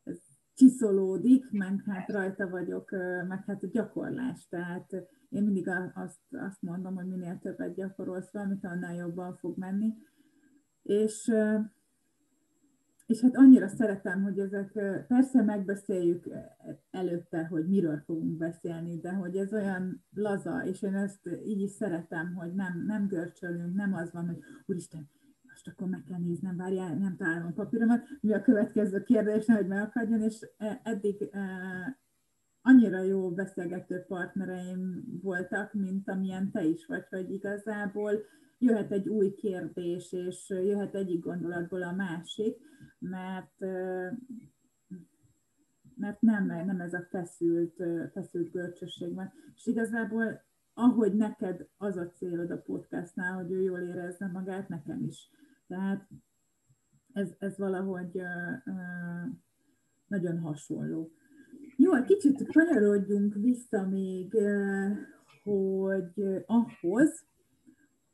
ez csiszolódik, meg hát rajta vagyok, meg hát a gyakorlás. Tehát én mindig azt, azt mondom, hogy minél többet gyakorolsz valamit, annál jobban fog menni. És és hát annyira szeretem, hogy ezek, persze megbeszéljük előtte, hogy miről fogunk beszélni, de hogy ez olyan laza, és én ezt így is szeretem, hogy nem, nem görcsölünk, nem az van, hogy úristen, most akkor meg kell néznem, várjál, nem találom a papíromat, mi a következő kérdés, hogy megakadjon, és eddig annyira jó beszélgető partnereim voltak, mint amilyen te is vagy, hogy igazából jöhet egy új kérdés, és jöhet egyik gondolatból a másik, mert, mert nem, nem ez a feszült, feszült görcsösség van. És igazából ahogy neked az a célod a podcastnál, hogy ő jól érezze magát, nekem is. Tehát ez, ez valahogy nagyon hasonló. Jó, egy kicsit kanyarodjunk vissza még, hogy ahhoz,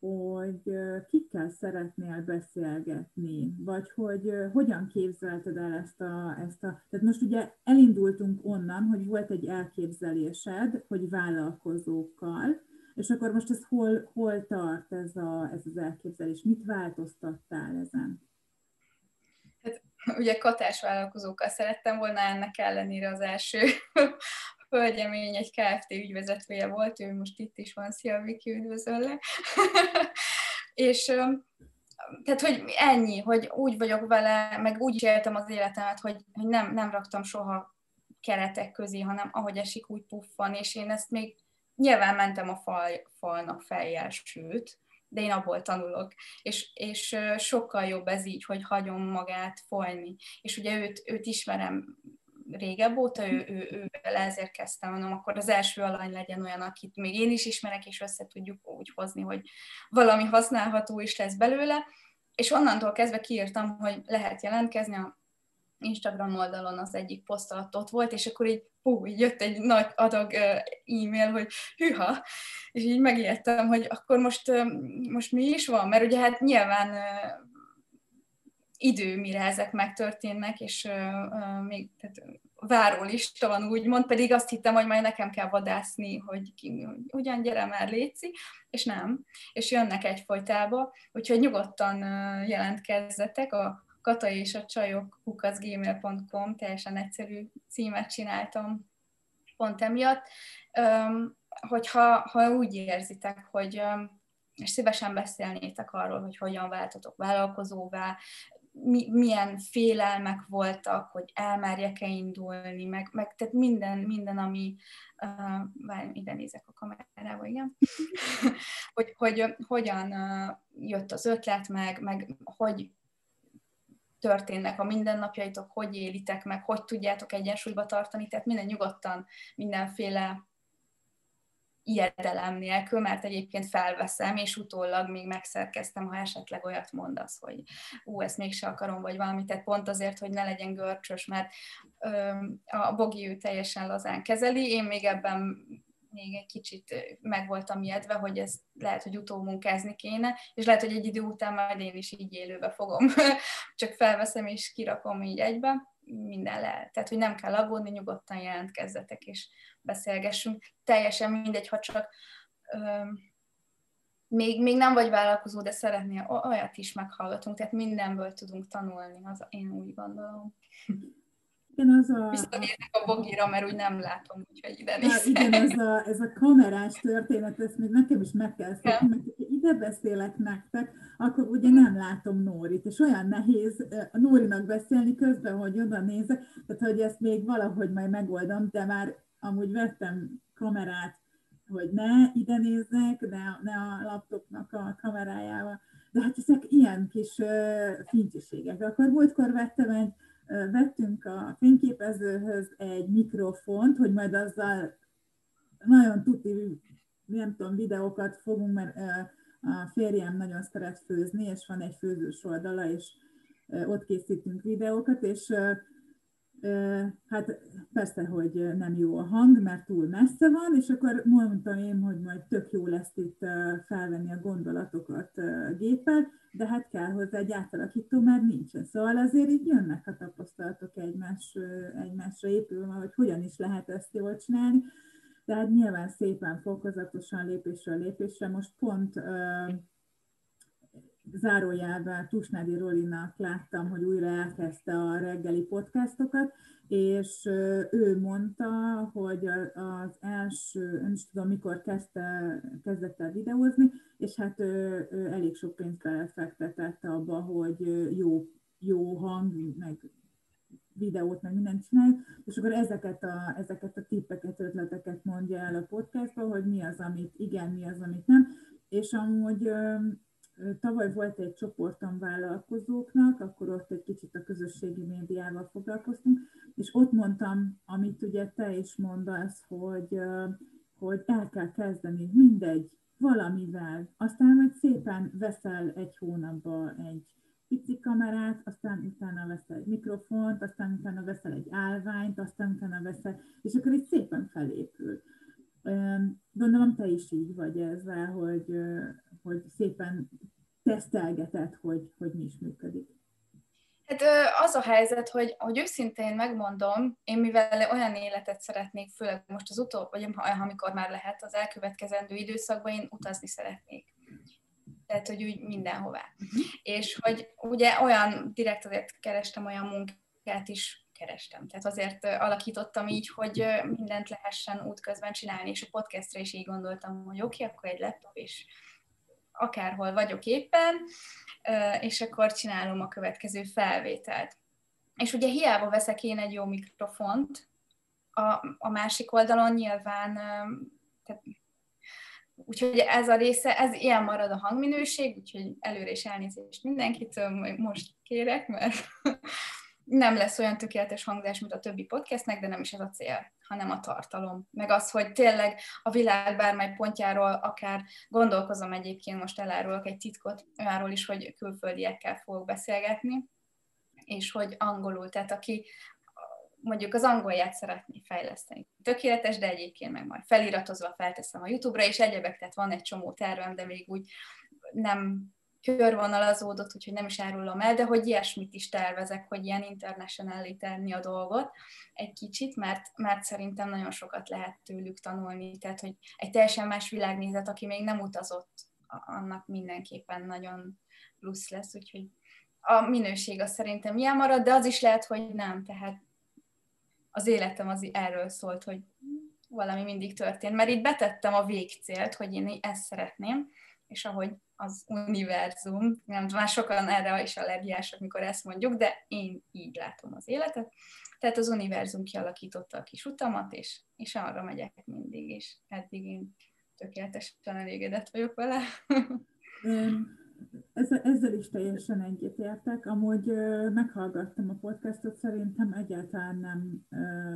hogy kikkel szeretnél beszélgetni, vagy hogy hogyan képzelted el ezt a, ezt a... Tehát most ugye elindultunk onnan, hogy volt egy elképzelésed, hogy vállalkozókkal, és akkor most ez hol, hol tart ez, a, ez az elképzelés? Mit változtattál ezen? Hát, ugye katás vállalkozókkal szerettem volna, ennek ellenére az első hölgyemény egy KFT ügyvezetője volt, ő most itt is van, szia Viki, üdvözölle. [LAUGHS] és tehát, hogy ennyi, hogy úgy vagyok vele, meg úgy is éltem az életemet, hogy, hogy nem, nem raktam soha keretek közé, hanem ahogy esik, úgy puffan, és én ezt még nyilván mentem a fal, falnak fejjel, sőt, de én abból tanulok, és, és sokkal jobb ez így, hogy hagyom magát folyni. És ugye őt, őt ismerem régebb óta, ő, ő, ő ezért kezdtem, mondom, akkor az első alany legyen olyan, akit még én is ismerek, és össze tudjuk úgy hozni, hogy valami használható is lesz belőle, és onnantól kezdve kiírtam, hogy lehet jelentkezni, a Instagram oldalon az egyik poszt alatt ott volt, és akkor így, hú, így jött egy nagy adag e-mail, hogy hűha, és így megijedtem, hogy akkor most, most mi is van, mert ugye hát nyilván idő, mire ezek megtörténnek, és még tehát várólista van úgymond, pedig azt hittem, hogy majd nekem kell vadászni, hogy ki, ugyan gyere már léci, és nem, és jönnek egyfolytába, úgyhogy nyugodtan jelentkezzetek, a kata és a csajok kukaszgmail.com, teljesen egyszerű címet csináltam pont emiatt, hogyha ha úgy érzitek, hogy és szívesen beszélnétek arról, hogy hogyan váltatok vállalkozóvá, mi, milyen félelmek voltak, hogy elmerjek-e indulni, meg, meg tehát minden, minden, ami, uh, várj, ide nézek a kamerába, igen, [LAUGHS] hogy, hogy hogyan uh, jött az ötlet, meg, meg hogy történnek a mindennapjaitok, hogy élitek meg, hogy tudjátok egyensúlyba tartani, tehát minden nyugodtan, mindenféle ijedelem nélkül, mert egyébként felveszem, és utólag még megszerkeztem, ha esetleg olyat mondasz, hogy ú, ezt mégse akarom, vagy valamit, tehát pont azért, hogy ne legyen görcsös, mert ö, a Bogi ő teljesen lazán kezeli, én még ebben még egy kicsit meg voltam ijedve, hogy ezt lehet, hogy utómunkázni kéne, és lehet, hogy egy idő után majd én is így élőbe fogom. [LAUGHS] Csak felveszem és kirakom így egybe minden lehet. Tehát, hogy nem kell aggódni, nyugodtan jelentkezzetek és beszélgessünk. Teljesen mindegy, ha csak ö, még, még nem vagy vállalkozó, de szeretnél olyat is meghallgatunk, tehát mindenből tudunk tanulni, az én úgy gondolom. Igen, az a... Visszanézek a bogira, mert úgy nem látom, úgyhogy ide nézek. Igen, ez a, ez a kamerás történet, ezt még nekem is meg kell szokni, mert ha ide beszélek nektek, akkor ugye nem látom Nórit, és olyan nehéz a Nórinak beszélni közben, hogy oda nézek, tehát hogy ezt még valahogy majd megoldom, de már amúgy vettem kamerát, hogy ne ide nézzek, ne, ne a laptopnak a kamerájával, de hát ezek ilyen kis uh, fincsiségek. Akkor múltkor vettem egy vettünk a fényképezőhöz egy mikrofont, hogy majd azzal nagyon tuti, nem tudom, videókat fogunk, mert a férjem nagyon szeret főzni, és van egy főzős oldala, és ott készítünk videókat, és Hát persze, hogy nem jó a hang, mert túl messze van, és akkor mondtam én, hogy majd tök jó lesz itt felvenni a gondolatokat géppel, de hát kell hozzá egy átalakító, mert nincsen. Szóval azért így jönnek a tapasztalatok egymás, egymásra épülve, hogy hogyan is lehet ezt jól csinálni. Tehát nyilván szépen, fokozatosan, lépésről lépésre. Most pont zárójelben Tusnádi Rolinak láttam, hogy újra elkezdte a reggeli podcastokat, és ő mondta, hogy az első, nem is tudom mikor kezdte, kezdett el videózni, és hát ő, ő elég sok pénzt belefektetett abba, hogy jó, jó hang, meg videót, meg mindent csináljuk, és akkor ezeket a, ezeket a tippeket, ötleteket mondja el a podcastban, hogy mi az, amit igen, mi az, amit nem, és amúgy Tavaly volt egy csoportom vállalkozóknak, akkor ott egy kicsit a közösségi médiával foglalkoztunk, és ott mondtam, amit ugye te is mondasz, hogy, hogy el kell kezdeni mindegy, valamivel, aztán majd szépen veszel egy hónapba egy pici kamerát, aztán utána veszel egy mikrofont, aztán utána veszel egy állványt, aztán utána veszel, és akkor itt szépen felépül. Gondolom te is így vagy ezzel, hogy, hogy szépen tesztelgeted, hogy, hogy mi is működik. Hát az a helyzet, hogy, hogy őszintén megmondom, én mivel olyan életet szeretnék, főleg most az utó, vagy amikor már lehet az elkövetkezendő időszakban, én utazni szeretnék. Tehát, hogy úgy mindenhová. És hogy ugye olyan, direkt azért kerestem olyan munkát is, kerestem. Tehát azért alakítottam így, hogy mindent lehessen útközben csinálni, és a podcastra is így gondoltam, hogy oké, okay, akkor egy laptop, és akárhol vagyok éppen, és akkor csinálom a következő felvételt. És ugye hiába veszek én egy jó mikrofont, a, a másik oldalon nyilván, tehát, úgyhogy ez a része, ez ilyen marad a hangminőség, úgyhogy előre is elnézést mindenkitől, most kérek, mert nem lesz olyan tökéletes hangzás, mint a többi podcastnek, de nem is ez a cél, hanem a tartalom. Meg az, hogy tényleg a világ bármely pontjáról akár gondolkozom egyébként, most elárulok egy titkot olyanról is, hogy külföldiekkel fogok beszélgetni, és hogy angolul, tehát aki mondjuk az angolját szeretné fejleszteni. Tökéletes, de egyébként meg majd feliratozva felteszem a YouTube-ra, és egyebek, tehát van egy csomó tervem, de még úgy nem körvonalazódott, úgyhogy nem is árulom el, de hogy ilyesmit is tervezek, hogy ilyen international tenni a dolgot egy kicsit, mert, mert szerintem nagyon sokat lehet tőlük tanulni, tehát hogy egy teljesen más világnézet, aki még nem utazott, annak mindenképpen nagyon plusz lesz, úgyhogy a minőség az szerintem ilyen marad, de az is lehet, hogy nem, tehát az életem az erről szólt, hogy valami mindig történt, mert itt betettem a végcélt, hogy én ezt szeretném, és ahogy az univerzum, nem már sokan erre is allergiások, mikor ezt mondjuk, de én így látom az életet. Tehát az univerzum kialakította a kis utamat, és, és arra megyek mindig, és eddig én tökéletesen elégedett vagyok vele. Ezzel, ezzel is teljesen egyetértek. Amúgy meghallgattam a podcastot, szerintem egyáltalán nem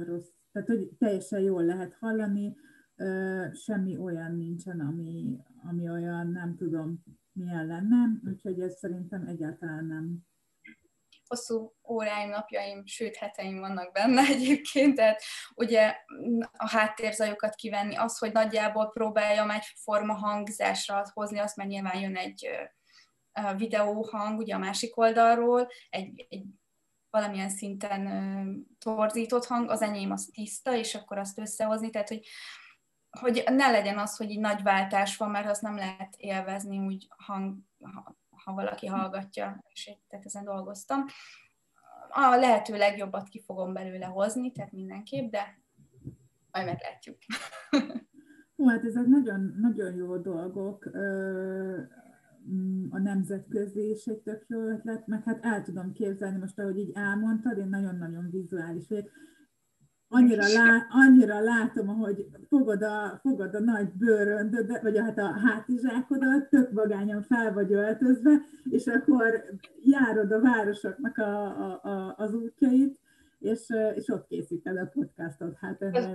rossz. Tehát, hogy teljesen jól lehet hallani, semmi olyan nincsen, ami, ami olyan, nem tudom, milyen lenne, úgyhogy ez szerintem egyáltalán nem. Hosszú óráim, napjaim, sőt heteim vannak benne [LAUGHS] egyébként, tehát ugye a háttérzajokat kivenni, az, hogy nagyjából próbáljam egyforma hangzásra hozni, azt mert nyilván jön egy videóhang ugye a másik oldalról, egy, egy valamilyen szinten torzított hang, az enyém az tiszta, és akkor azt összehozni, tehát hogy hogy ne legyen az, hogy így nagy váltás van, mert azt nem lehet élvezni úgy, hang, ha, ha valaki hallgatja, és tehát ezen dolgoztam. A lehető legjobbat ki fogom belőle hozni, tehát mindenképp, de majd meglátjuk. Hú, hát ezek nagyon, nagyon jó dolgok. A nemzetközi is egy tök jó ötlet, meg hát el tudom képzelni most, ahogy így elmondtad, én nagyon-nagyon vizuális vagyok annyira, lá, annyira látom, ahogy fogod a, fogod a nagy bőröndöd, vagy hát a hátizsákodat, tök vagányan fel vagy öltözve, és akkor járod a városoknak a, a, a, az útjait, és, és ott készíted a podcastot. Hát ez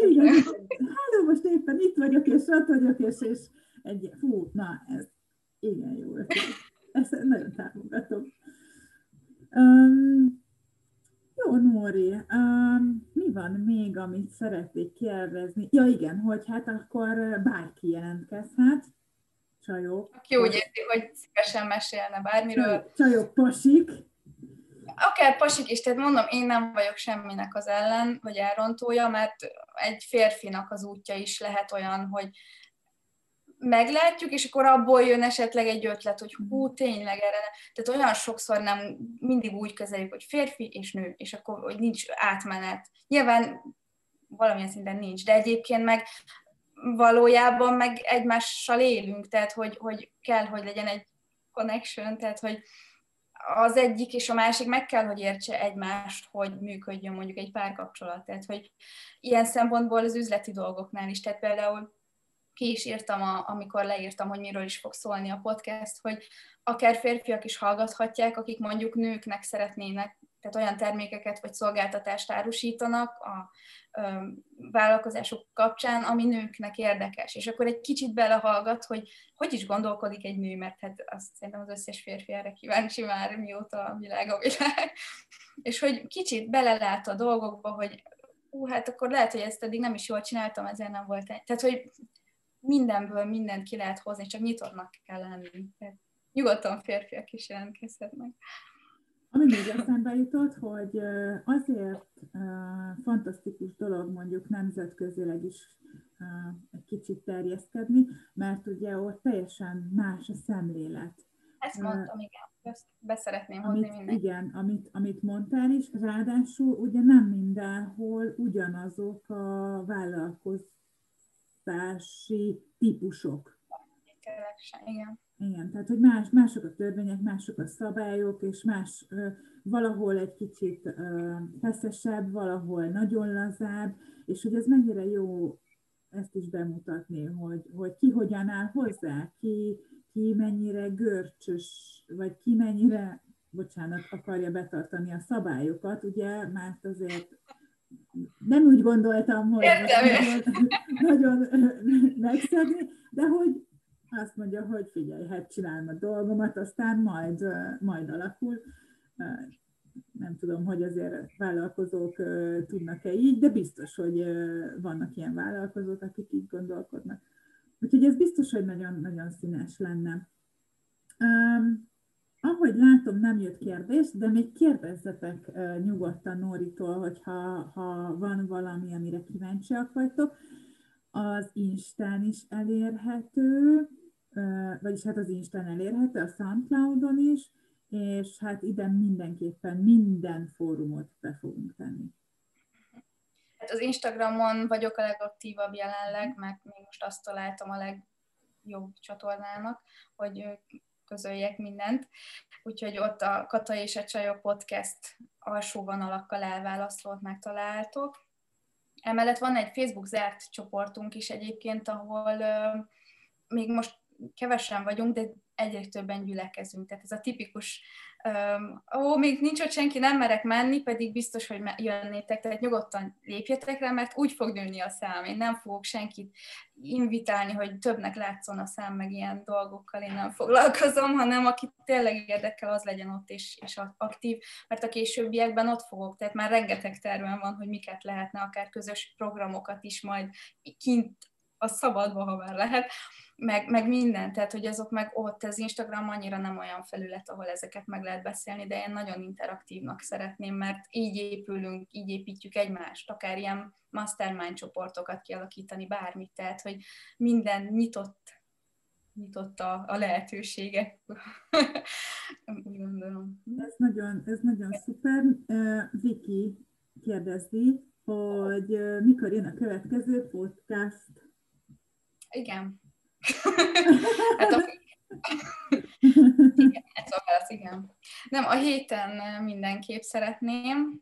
igen, hát most éppen itt vagyok, és ott vagyok, és, és egy, fú, na, ez igen jó Ezt nagyon támogatom. Um, jó, Nóri, um, mi van még, amit szeretnék kérdezni? Ja igen, hogy hát akkor bárki jelentkezhet, csajok. Aki úgy érti, hogy szívesen mesélne bármiről. Csajok, pasik. Akár pasik is, tehát mondom, én nem vagyok semminek az ellen, vagy elrontója, mert egy férfinak az útja is lehet olyan, hogy meglátjuk, és akkor abból jön esetleg egy ötlet, hogy hú, tényleg erre. Tehát olyan sokszor nem mindig úgy kezeljük, hogy férfi és nő, és akkor hogy nincs átmenet. Nyilván valamilyen szinten nincs, de egyébként meg valójában meg egymással élünk, tehát hogy, hogy kell, hogy legyen egy connection, tehát hogy az egyik és a másik meg kell, hogy értse egymást, hogy működjön mondjuk egy párkapcsolat. Tehát, hogy ilyen szempontból az üzleti dolgoknál is, tehát például ki is írtam, a, amikor leírtam, hogy miről is fog szólni a podcast, hogy akár férfiak is hallgathatják, akik mondjuk nőknek szeretnének, tehát olyan termékeket vagy szolgáltatást árusítanak a ö, vállalkozások kapcsán, ami nőknek érdekes. És akkor egy kicsit belehallgat, hogy hogy is gondolkodik egy nő, mert hát azt szerintem az összes férfi erre kíváncsi már, mióta a világ a világ. [LAUGHS] És hogy kicsit belelát a dolgokba, hogy ú, hát akkor lehet, hogy ezt eddig nem is jól csináltam, ezért nem volt. Tehát, hogy mindenből mindent ki lehet hozni, csak nyitottnak kell lenni. Tehát nyugodtan férfiak is jelentkezhetnek. Ami még eszembe jutott, hogy azért fantasztikus dolog mondjuk nemzetközileg is egy kicsit terjeszkedni, mert ugye ott teljesen más a szemlélet. Ezt mondtam, igen. Ezt beszeretném hozni amit, mindenki. Igen, amit, amit mondtál is, ráadásul ugye nem mindenhol ugyanazok a vállalkozók választási típusok. Igen. Igen, tehát hogy más, mások a törvények, mások a szabályok, és más valahol egy kicsit feszesebb, valahol nagyon lazább, és hogy ez mennyire jó ezt is bemutatni, hogy, hogy ki hogyan áll hozzá, ki, ki mennyire görcsös, vagy ki mennyire, bocsánat, akarja betartani a szabályokat, ugye, mert azért nem úgy gondoltam, hogy [LAUGHS] nagyon, nagyon megszegni, de hogy azt mondja, hogy figyelj, hát csinálom a dolgomat, aztán majd, majd alakul. Nem tudom, hogy azért vállalkozók tudnak-e így, de biztos, hogy vannak ilyen vállalkozók, akik így gondolkodnak. Úgyhogy ez biztos, hogy nagyon, nagyon színes lenne. Ahogy látom, nem jött kérdés, de még kérdezzetek nyugodtan Nóritól, hogyha ha van valami, amire kíváncsiak vagytok. Az Instán is elérhető, vagyis hát az Instán elérhető, a Soundcloudon is, és hát ide mindenképpen minden fórumot be fogunk tenni. Hát az Instagramon vagyok a legaktívabb jelenleg, mert még most azt találtam a legjobb csatornának, hogy közöljek mindent. Úgyhogy ott a Kata és a Csajok podcast alsó vonalakkal elválasztót megtaláltok. Emellett van egy Facebook zárt csoportunk is egyébként, ahol még most kevesen vagyunk, de egyre többen gyülekezünk. Tehát ez a tipikus ó, még nincs ott senki, nem merek menni, pedig biztos, hogy jönnétek, tehát nyugodtan lépjetek rá, mert úgy fog nőni a szám. Én nem fogok senkit invitálni, hogy többnek látszon a szám, meg ilyen dolgokkal én nem foglalkozom, hanem aki tényleg érdekel, az legyen ott és, és aktív, mert a későbbiekben ott fogok, tehát már rengeteg tervem van, hogy miket lehetne, akár közös programokat is majd kint a szabadba, ha már lehet, meg, meg minden, tehát hogy azok meg ott, az Instagram annyira nem olyan felület, ahol ezeket meg lehet beszélni, de én nagyon interaktívnak szeretném, mert így épülünk, így építjük egymást, akár ilyen mastermind csoportokat kialakítani, bármit, tehát hogy minden nyitott, nyitott a, a lehetősége. [LAUGHS] Úgy gondolom. Ez nagyon, ez nagyon szuper. Viki kérdezi, hogy mikor jön a következő podcast? Igen, [LAUGHS] hát a... igen, ez a válasz, igen. Nem, a héten mindenképp szeretném,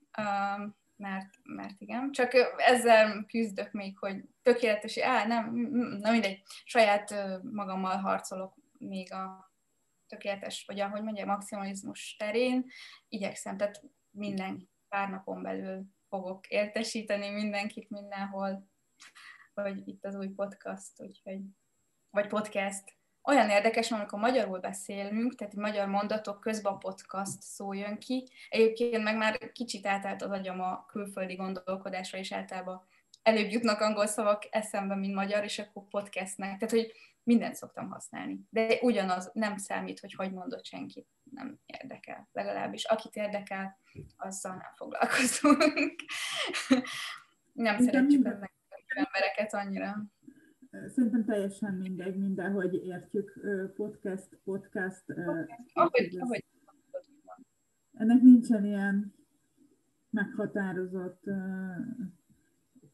mert, mert igen, csak ezzel küzdök még, hogy tökéletes, á, nem, nem mindegy, saját magammal harcolok még a tökéletes, vagy ahogy mondja, maximalizmus terén, igyekszem, tehát minden pár napon belül fogok értesíteni mindenkit mindenhol, hogy itt az új podcast, úgyhogy vagy podcast, olyan érdekes, amikor magyarul beszélünk, tehát magyar mondatok közben a podcast szó jön ki. Egyébként meg már kicsit átállt az agyam a külföldi gondolkodásra, és általában előbb jutnak angol szavak eszembe, mint magyar, és akkor podcastnek. Tehát, hogy mindent szoktam használni. De ugyanaz nem számít, hogy hogy mondott senki. Nem érdekel. Legalábbis akit érdekel, azzal nem foglalkozunk. [LAUGHS] nem szeretjük ennek embereket annyira. Szerintem teljesen mindegy, mindenhogy értjük podcast, podcast. Ahogy, ahogy ennek nincsen ilyen meghatározott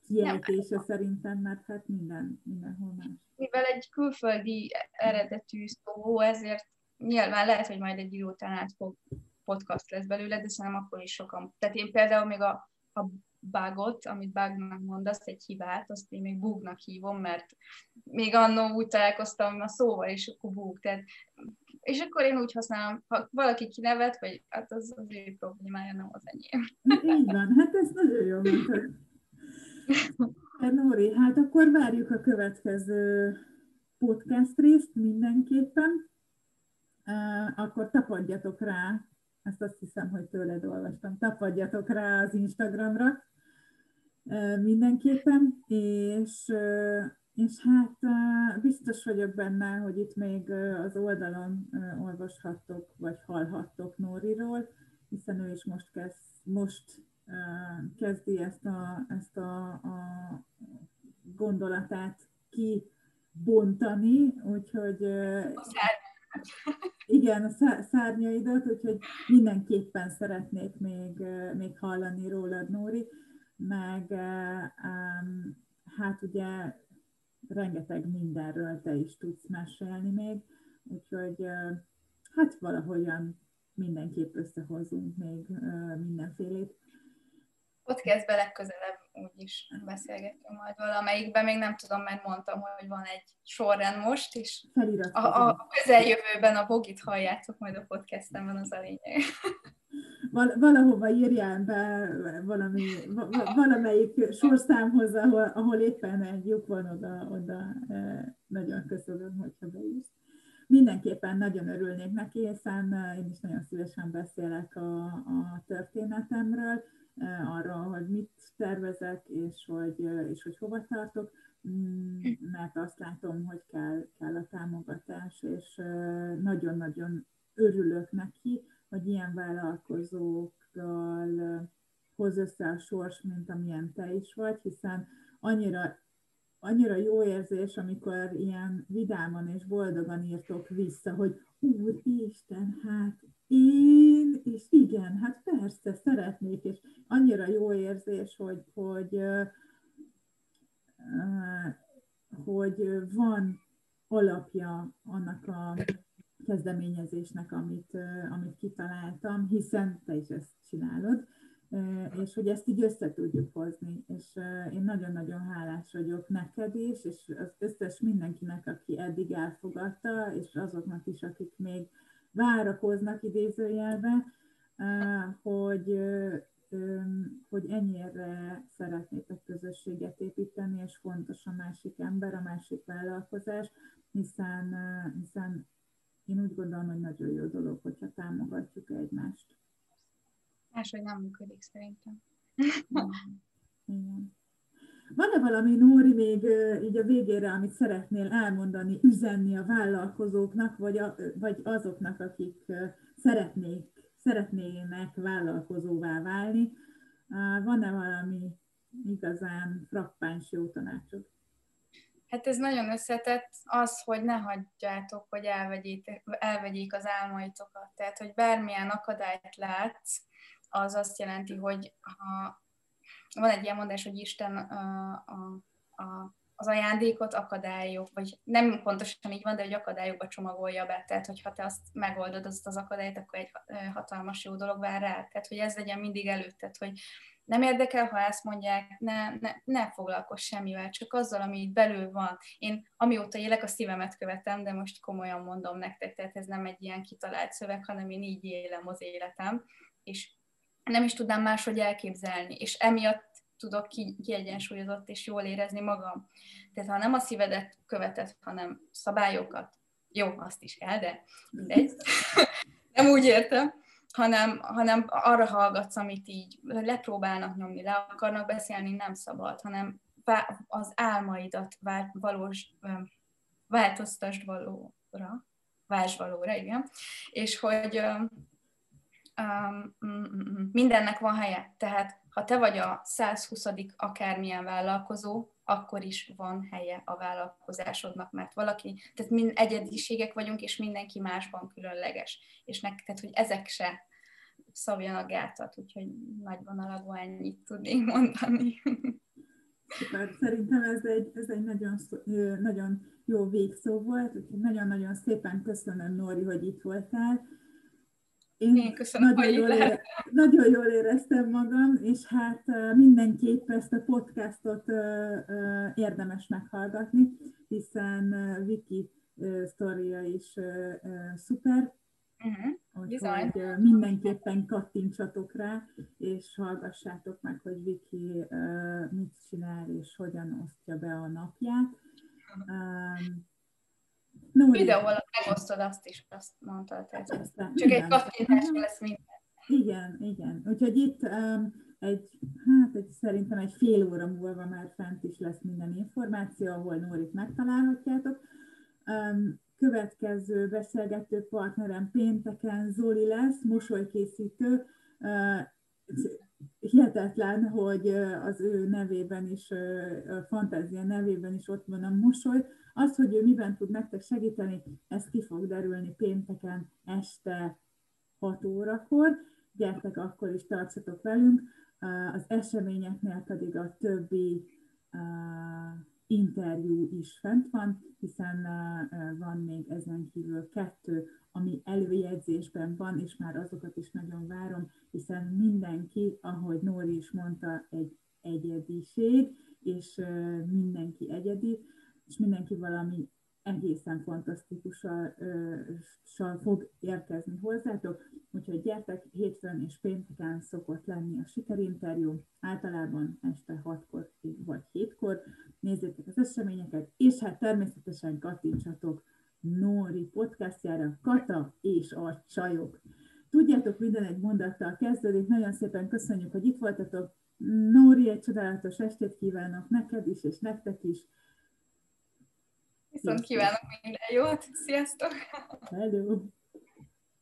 kiejtése szerintem, mert hát minden, mindenhol más. Mivel egy külföldi eredetű szó, ezért nyilván lehet, hogy majd egy idő után át fog podcast lesz belőle, de szerintem akkor is sokan. Tehát én például még a, a bugot, amit bugnak mondasz, egy hibát, azt én még bugnak hívom, mert még annó úgy találkoztam a szóval, és akkor bug. Tehát, és akkor én úgy használom, ha valaki kinevet, vagy hát az az ő problémája, nem az enyém. Így van, hát ez nagyon jó mondtad. Hát Nóri, hát akkor várjuk a következő podcast részt mindenképpen. Uh, akkor tapadjatok rá, ezt azt hiszem, hogy tőled olvastam, tapadjatok rá az Instagramra mindenképpen, és, és hát biztos vagyok benne, hogy itt még az oldalon olvashattok, vagy hallhattok Nóriról, hiszen ő is most kezd, most kezdi ezt a, ezt a, a gondolatát kibontani, úgyhogy igen, a szárnyaidat, úgyhogy mindenképpen szeretnék még, még hallani rólad, Nóri, meg hát ugye rengeteg mindenről te is tudsz mesélni még, úgyhogy hát valahogyan mindenképp összehozunk még mindenfélét. Podcastbe legközelebb úgyis beszélgetünk majd valamelyikben, még nem tudom, mert mondtam, hogy van egy sorrend most, és a, a közeljövőben a bogit halljátok majd a podcastemben, az a lényeg. Val- valahova írjál be valami, va- valamelyik sorszámhoz, ahol, ahol éppen egy lyuk van oda, oda. Nagyon köszönöm, hogyha beírsz. Mindenképpen nagyon örülnék neki, hiszen én is nagyon szívesen beszélek a, a történetemről, arra, hogy mit tervezek, és hogy, és hogy hova tartok, mm, mert azt látom, hogy kell, kell a támogatás, és nagyon-nagyon örülök neki, hogy ilyen vállalkozókkal hoz össze a sors, mint amilyen te is vagy, hiszen annyira, annyira jó érzés, amikor ilyen vidáman és boldogan írtok vissza, hogy Úristen, hát én, és igen, hát persze, szeretnék, és annyira jó érzés, hogy, hogy, hogy van alapja annak a kezdeményezésnek, amit, amit kitaláltam, hiszen te is ezt csinálod, és hogy ezt így össze tudjuk hozni. És én nagyon-nagyon hálás vagyok neked is, és az összes mindenkinek, aki eddig elfogadta, és azoknak is, akik még várakoznak idézőjelbe, hogy, hogy ennyire szeretnétek közösséget építeni, és fontos a másik ember, a másik vállalkozás, hiszen, hiszen én úgy gondolom, hogy nagyon jó dolog, hogyha támogatjuk egymást. Máshogy nem működik szerintem. Igen. Van-e valami, Nóri, még így a végére, amit szeretnél elmondani, üzenni a vállalkozóknak, vagy, a, vagy azoknak, akik szeretnék, szeretnének vállalkozóvá válni? Van-e valami igazán frappáns jó tanácsod? Hát ez nagyon összetett, az, hogy ne hagyjátok, hogy elvegyék, elvegyék az álmaitokat. Tehát, hogy bármilyen akadályt látsz, az azt jelenti, hogy ha van egy ilyen mondás, hogy Isten a, a, a, az ajándékot akadályok, vagy nem pontosan így van, de hogy akadályokba csomagolja be. Tehát, hogyha te azt megoldod azt az akadályt, akkor egy hatalmas jó dolog vár rá. Tehát, hogy ez legyen mindig előtted, hogy nem érdekel, ha ezt mondják, ne, ne, ne foglalkozz semmivel, csak azzal, ami itt belül van. Én amióta élek, a szívemet követem, de most komolyan mondom nektek, tehát ez nem egy ilyen kitalált szöveg, hanem én így élem az életem, és nem is tudnám máshogy elképzelni, és emiatt tudok ki, kiegyensúlyozott és jól érezni magam. Tehát ha nem a szívedet követed, hanem szabályokat, Jó, azt is kell, de mindegy. [LAUGHS] Nem úgy értem, hanem, hanem arra hallgatsz, amit így lepróbálnak nyomni, le akarnak beszélni, nem szabad, hanem az álmaidat valós, változtasd valóra, válts valóra, igen, és hogy um, mindennek van helye. Tehát ha te vagy a 120. akármilyen vállalkozó, akkor is van helye a vállalkozásodnak, mert valaki, tehát mind egyediségek vagyunk, és mindenki másban különleges. És nek, tehát, hogy ezek se szabjanak gátat, úgyhogy nagy vonalagú ennyit tudnék mondani. Szuper. Szerintem ez egy, ez egy nagyon, nagyon jó végszó volt, nagyon-nagyon szépen köszönöm, Nóri, hogy itt voltál. Én, Én köszönöm, nagyon, jól ére, nagyon jól éreztem magam, és hát mindenképp ezt a podcastot érdemes meghallgatni, hiszen Viki sztoria is szuper, Uh-huh. Úgyhogy mindenképpen kattintsatok rá, és hallgassátok meg, hogy Viki mit csinál, és hogyan osztja be a napját. Um, no, Videóval megosztod azt is, azt mondtad. Csak egy kattintás lesz minden. Igen, igen. Úgyhogy itt um, egy, hát egy, szerintem egy fél óra múlva már fent is lesz minden információ, ahol Nórit megtalálhatjátok. Um, következő beszélgető partnerem pénteken Zoli lesz, mosolykészítő. Hihetetlen, hogy az ő nevében is, a fantázia nevében is ott van a mosoly. Az, hogy ő miben tud nektek segíteni, ez ki fog derülni pénteken este 6 órakor. Gyertek, akkor is tartsatok velünk. Az eseményeknél pedig a többi interjú is fent van, hiszen van még ezen kívül kettő, ami előjegyzésben van, és már azokat is nagyon várom, hiszen mindenki, ahogy Nóri is mondta, egy egyediség, és mindenki egyedi, és mindenki valami egészen fantasztikussal fog érkezni hozzátok, úgyhogy gyertek, hétfőn és pénteken szokott lenni a sikerinterjú, általában este 6-kor vagy 7-kor, nézzétek az eseményeket, és hát természetesen kattintsatok Nóri podcastjára, Kata és a csajok. Tudjátok, minden egy mondattal kezdődik, nagyon szépen köszönjük, hogy itt voltatok. Nóri, egy csodálatos estét kívánok neked is, és nektek is. Viszont kívánok minden jót, sziasztok! Hello!